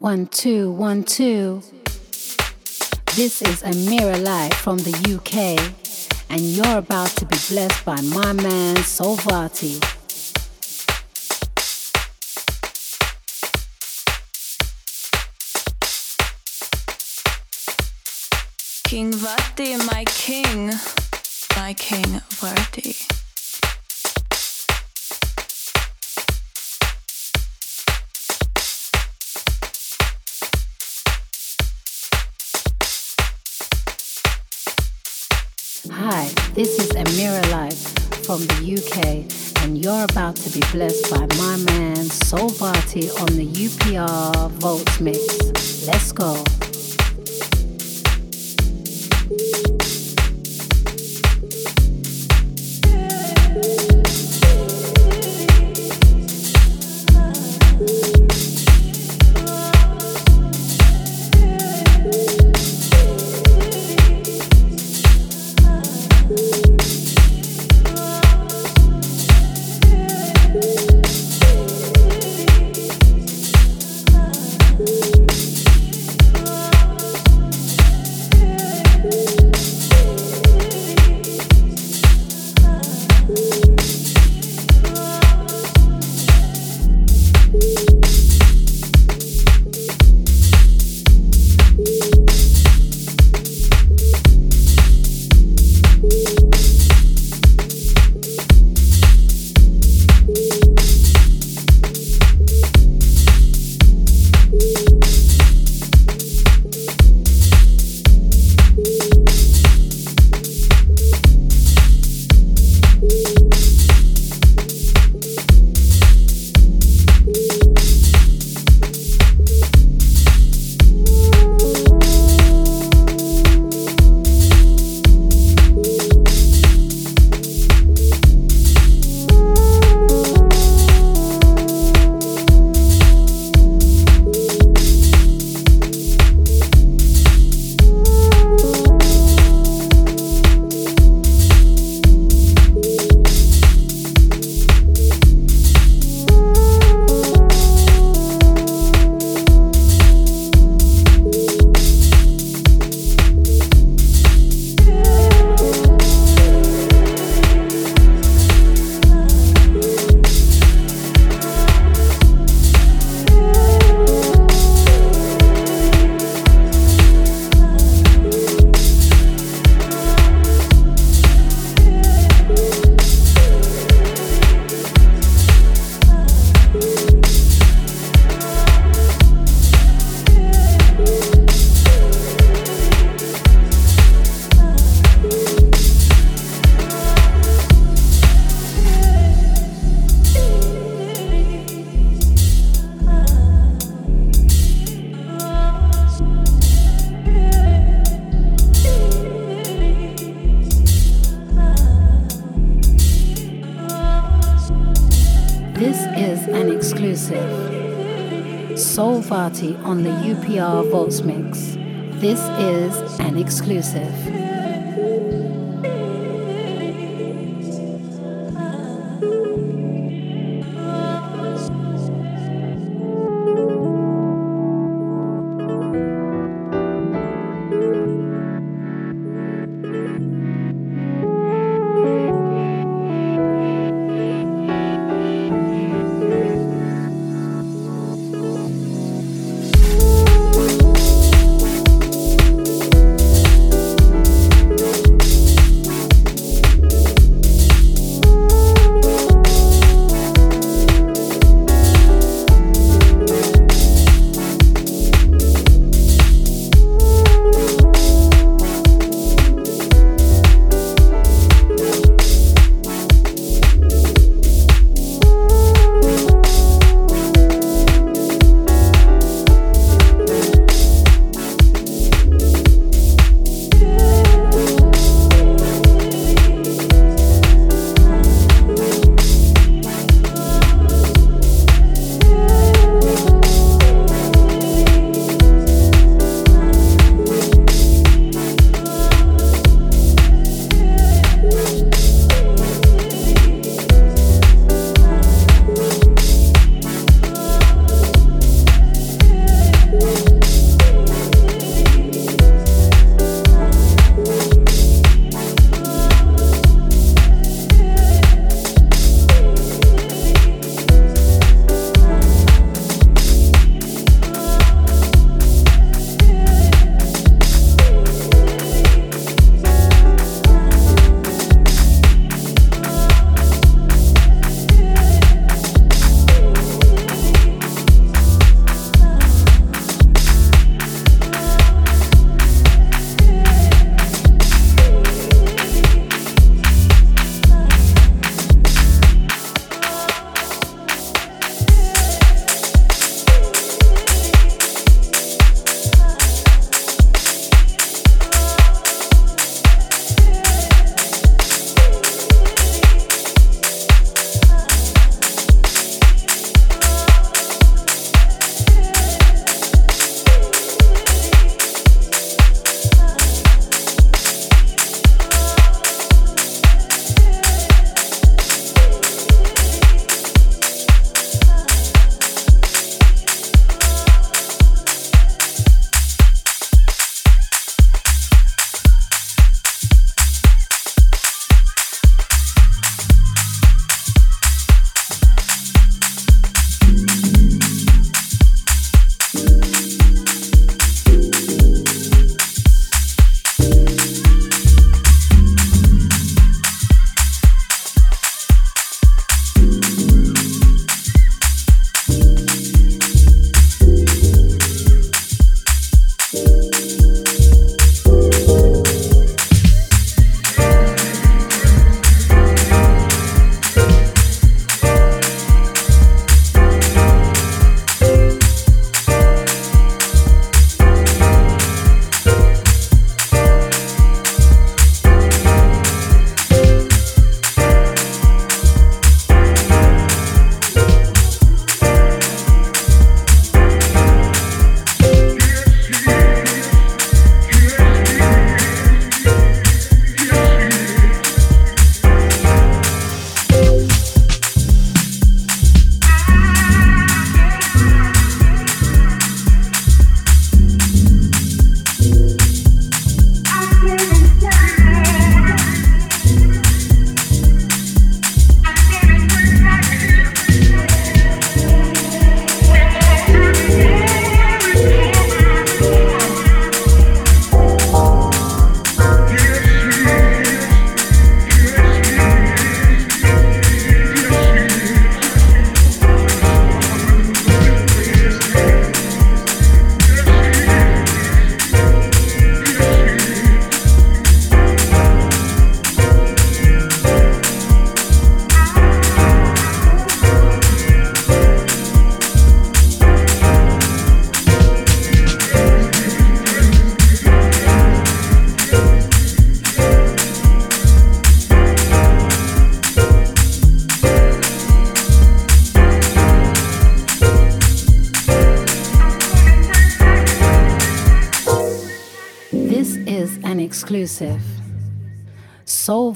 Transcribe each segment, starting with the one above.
One, two, one, two. This is Amira Live from the UK, and you're about to be blessed by my man Soul Varti. King Varti, my king, my king Varti. Hi, this is Amira Live from the UK, and you're about to be blessed by my man Soul Varti on the UPR Vaults Mix. Let's go. This is an exclusive.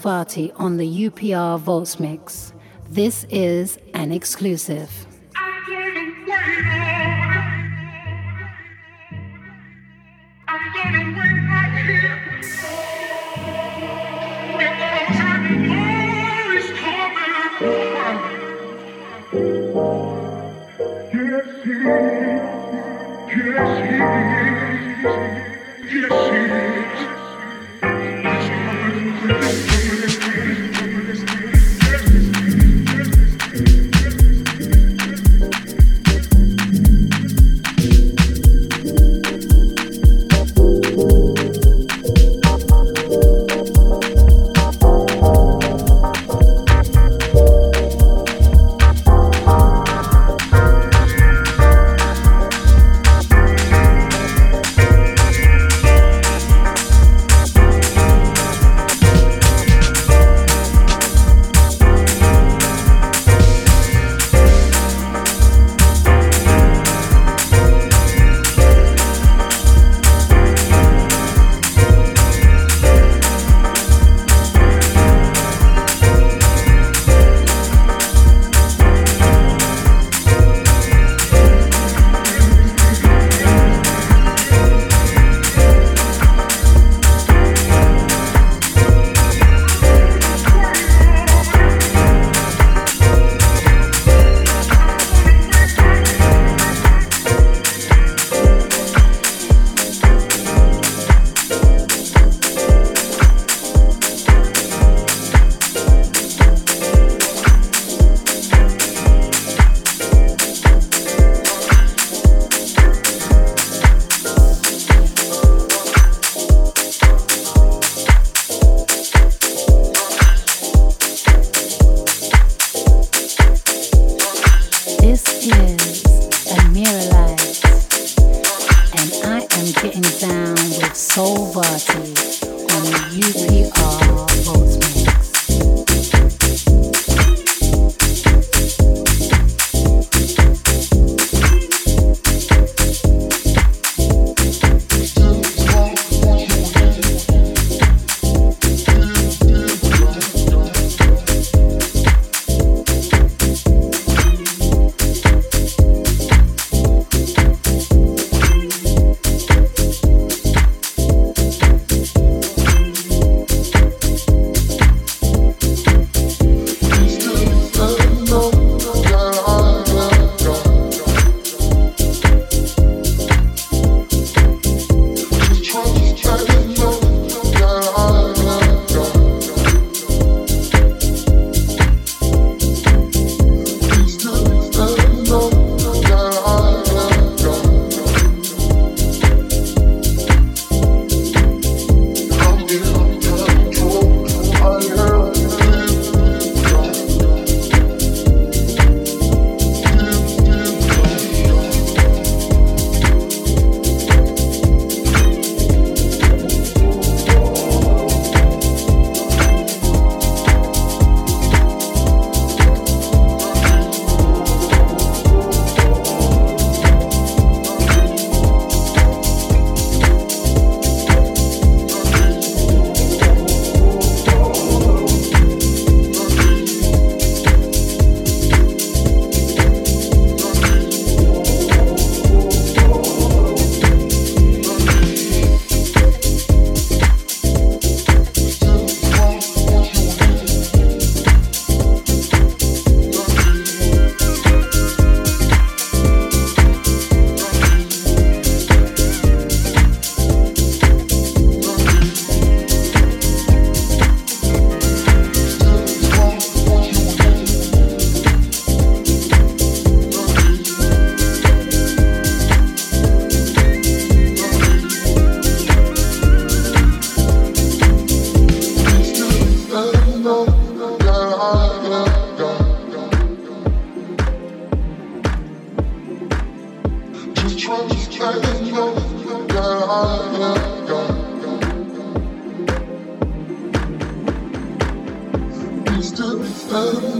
Soul on the UPR Vaults Mix. This is an exclusive.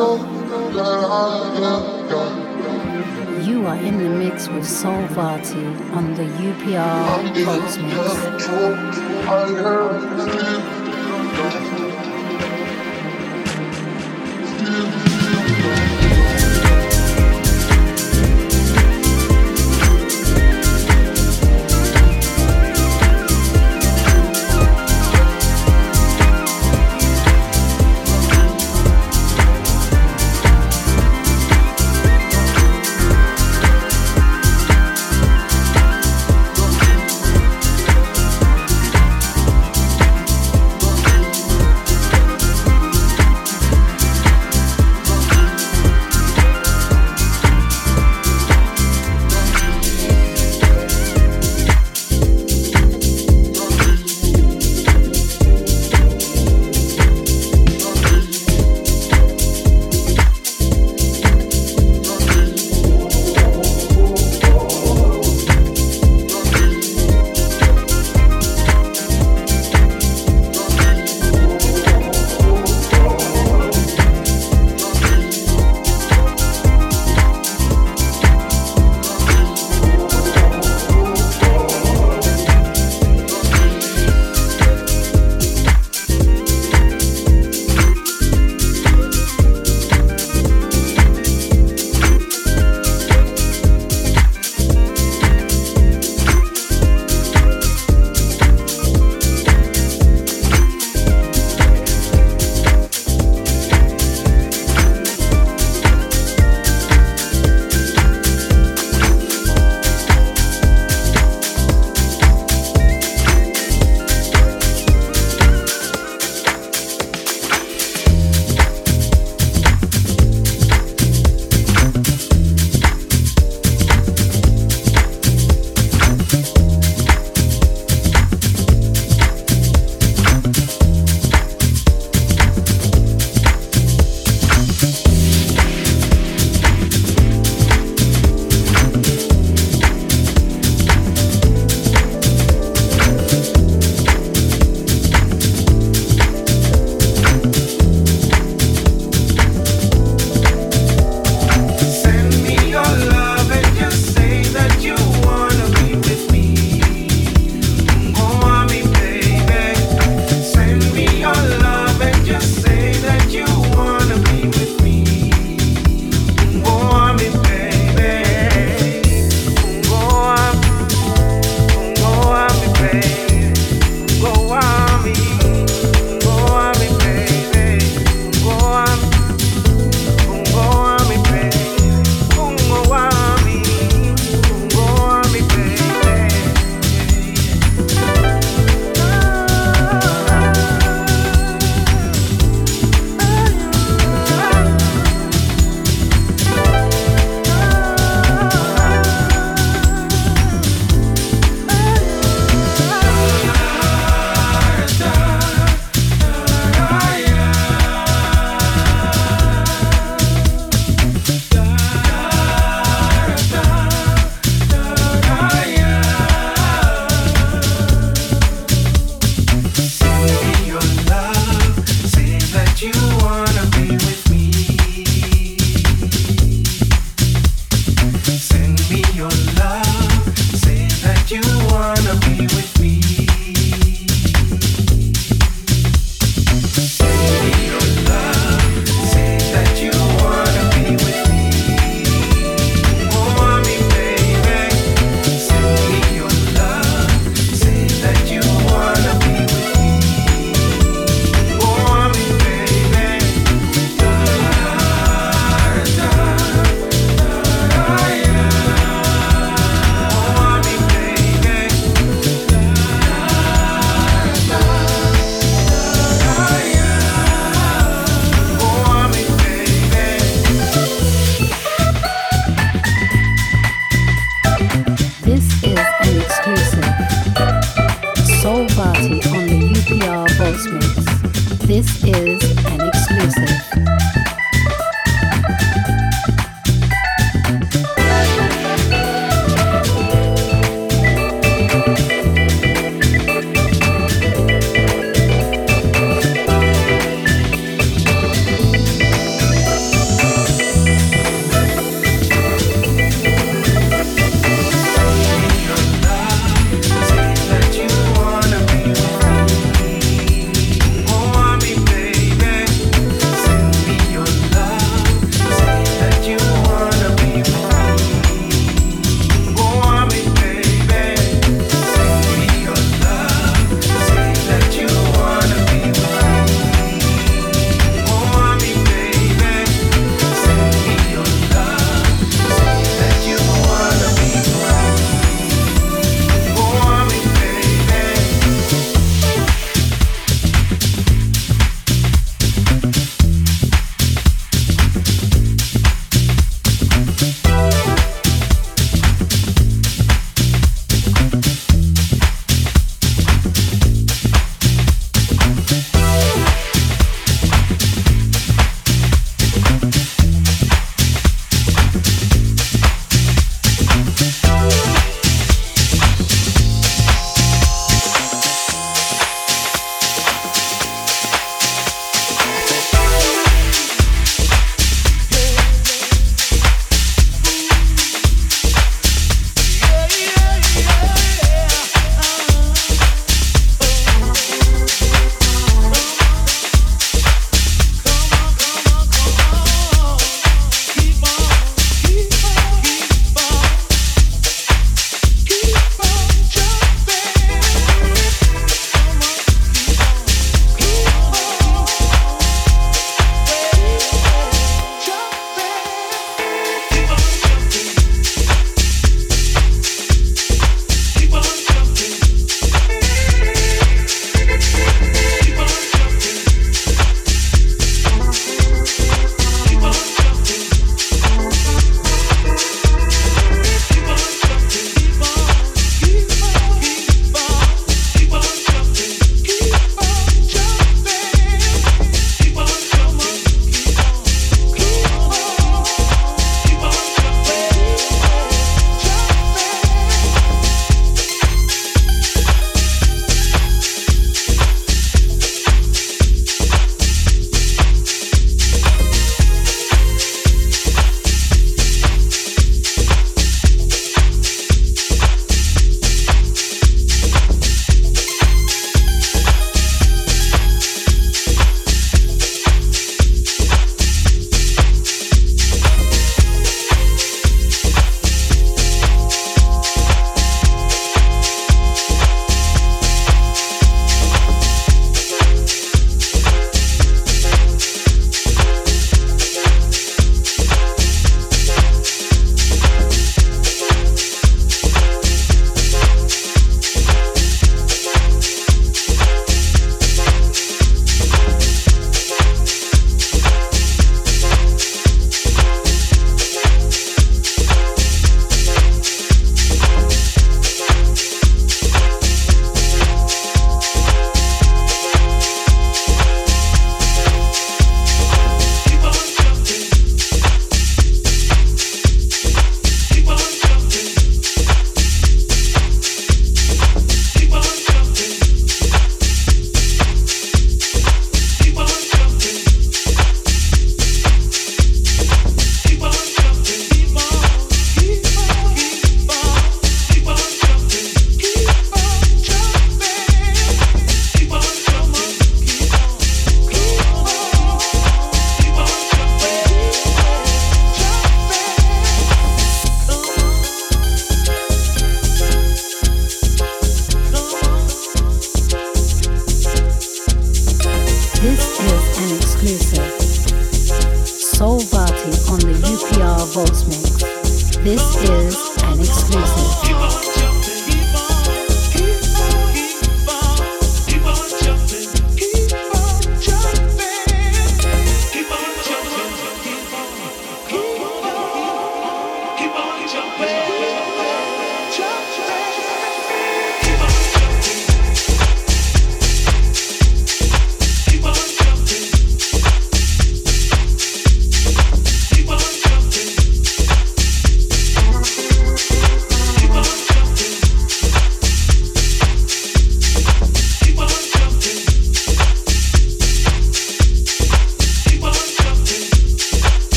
You are in the mix with Soul Varti on the UPR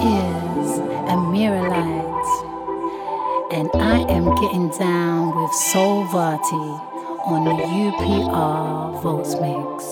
is Amira Light, and I am getting down with Soul Varti on the UPR Vaults Mix.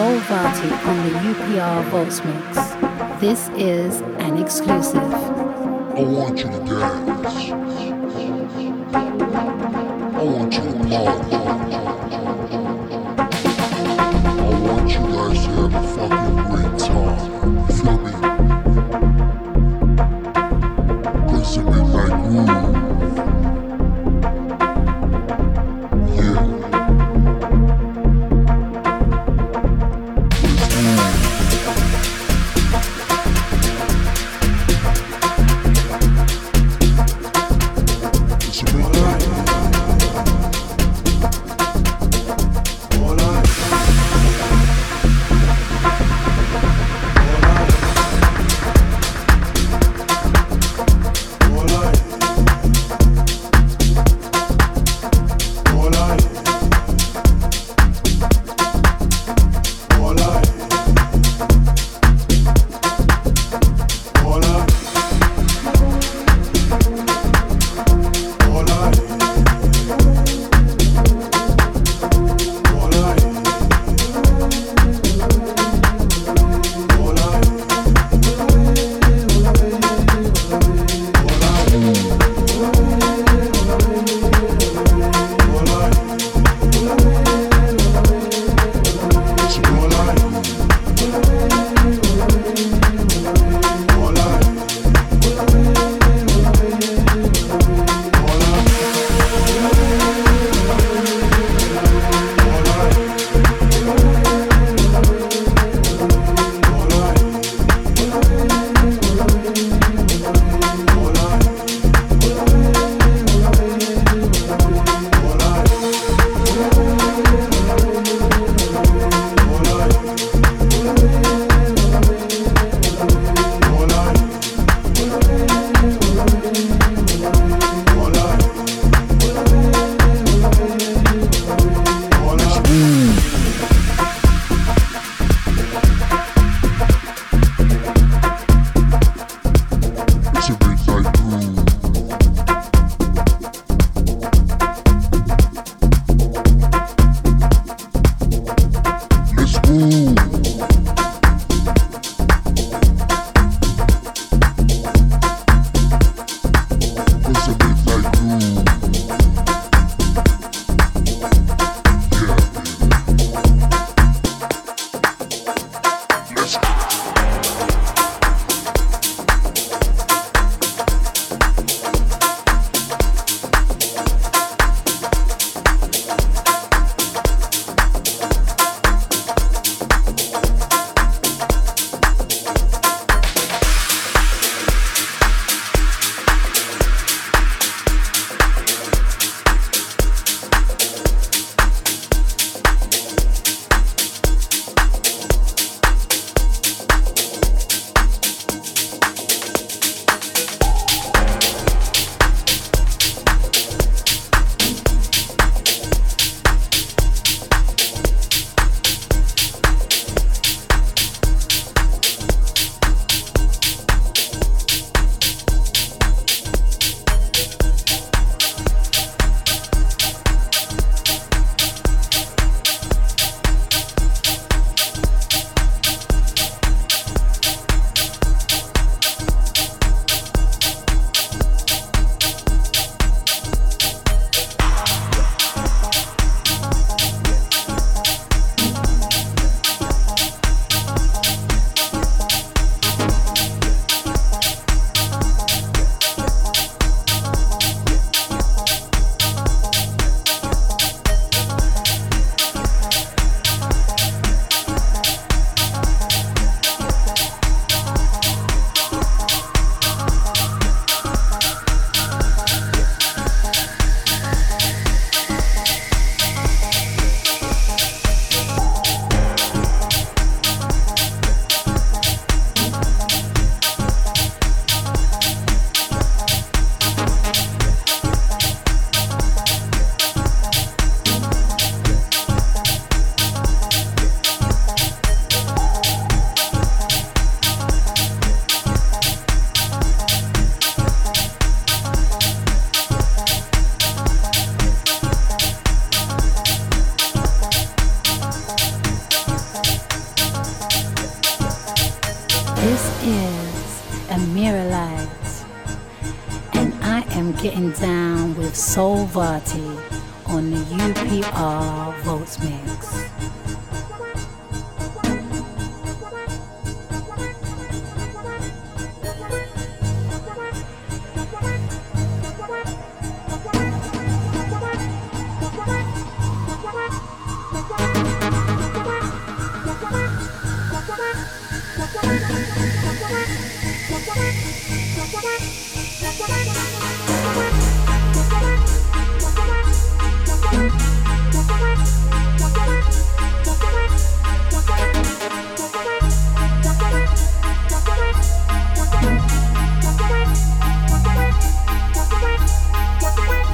Varti on the UPR Vaults Mix. This is an exclusive. I want you to dance. I want you to party.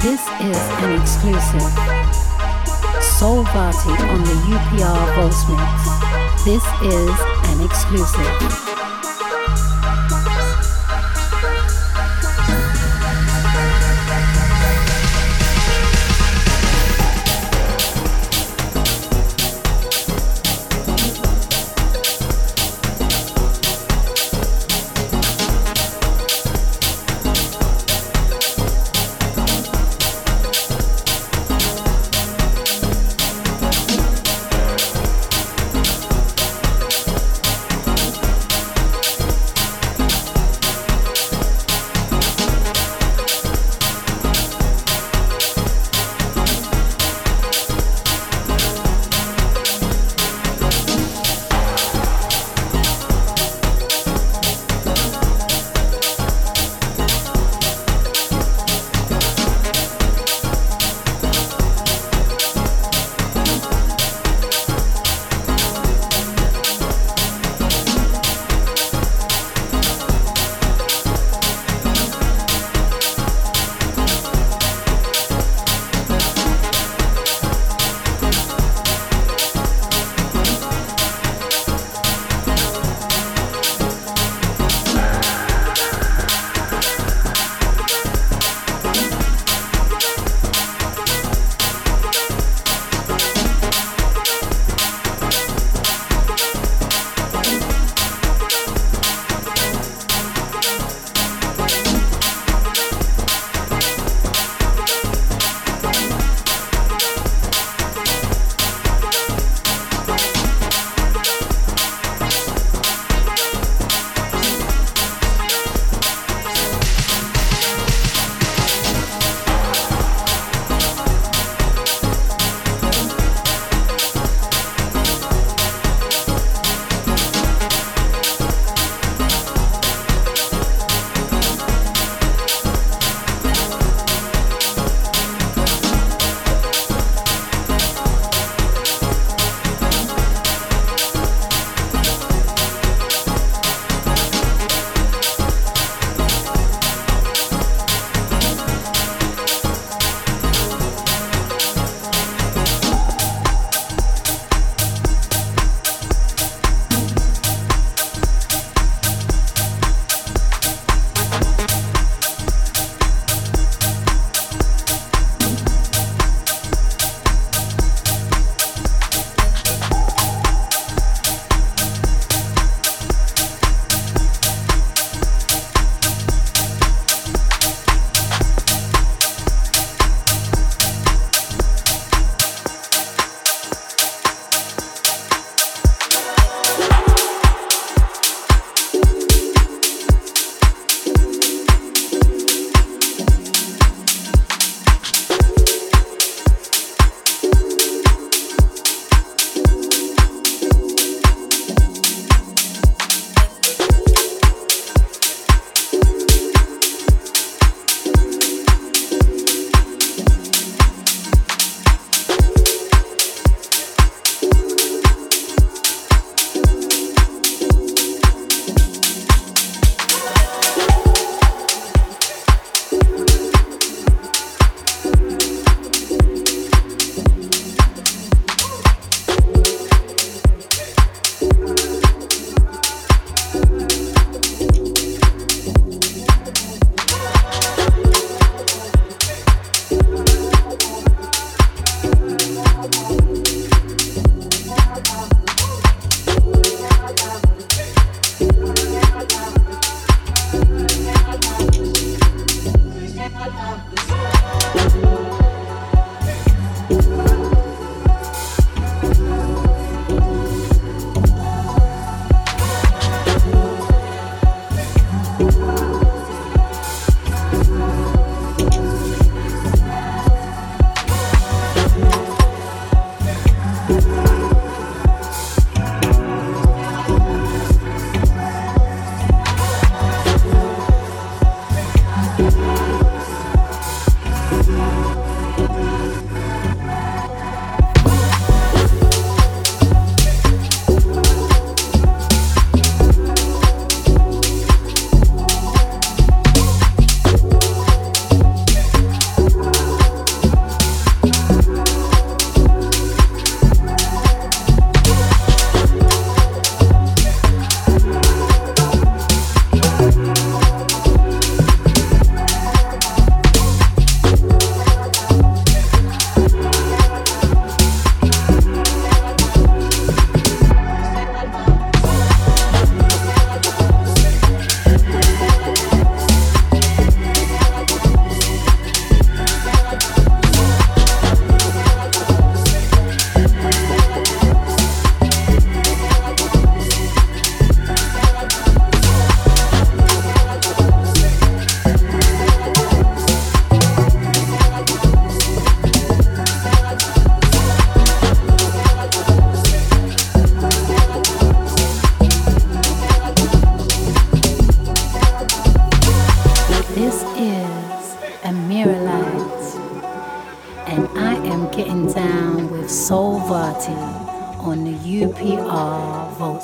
This is an exclusive. Soul on the UPR Vaults Mix. This is an exclusive.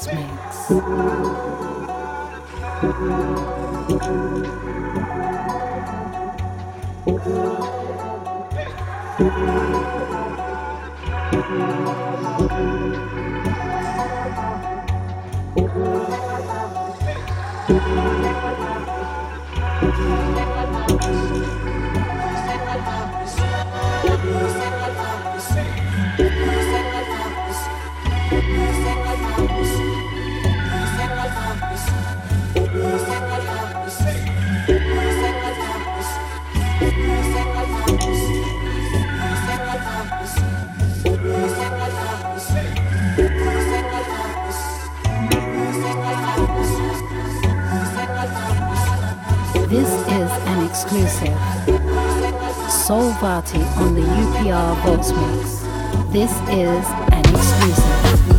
Dance An exclusive. Soul Varti on the UPR Voice Mix. This is an exclusive.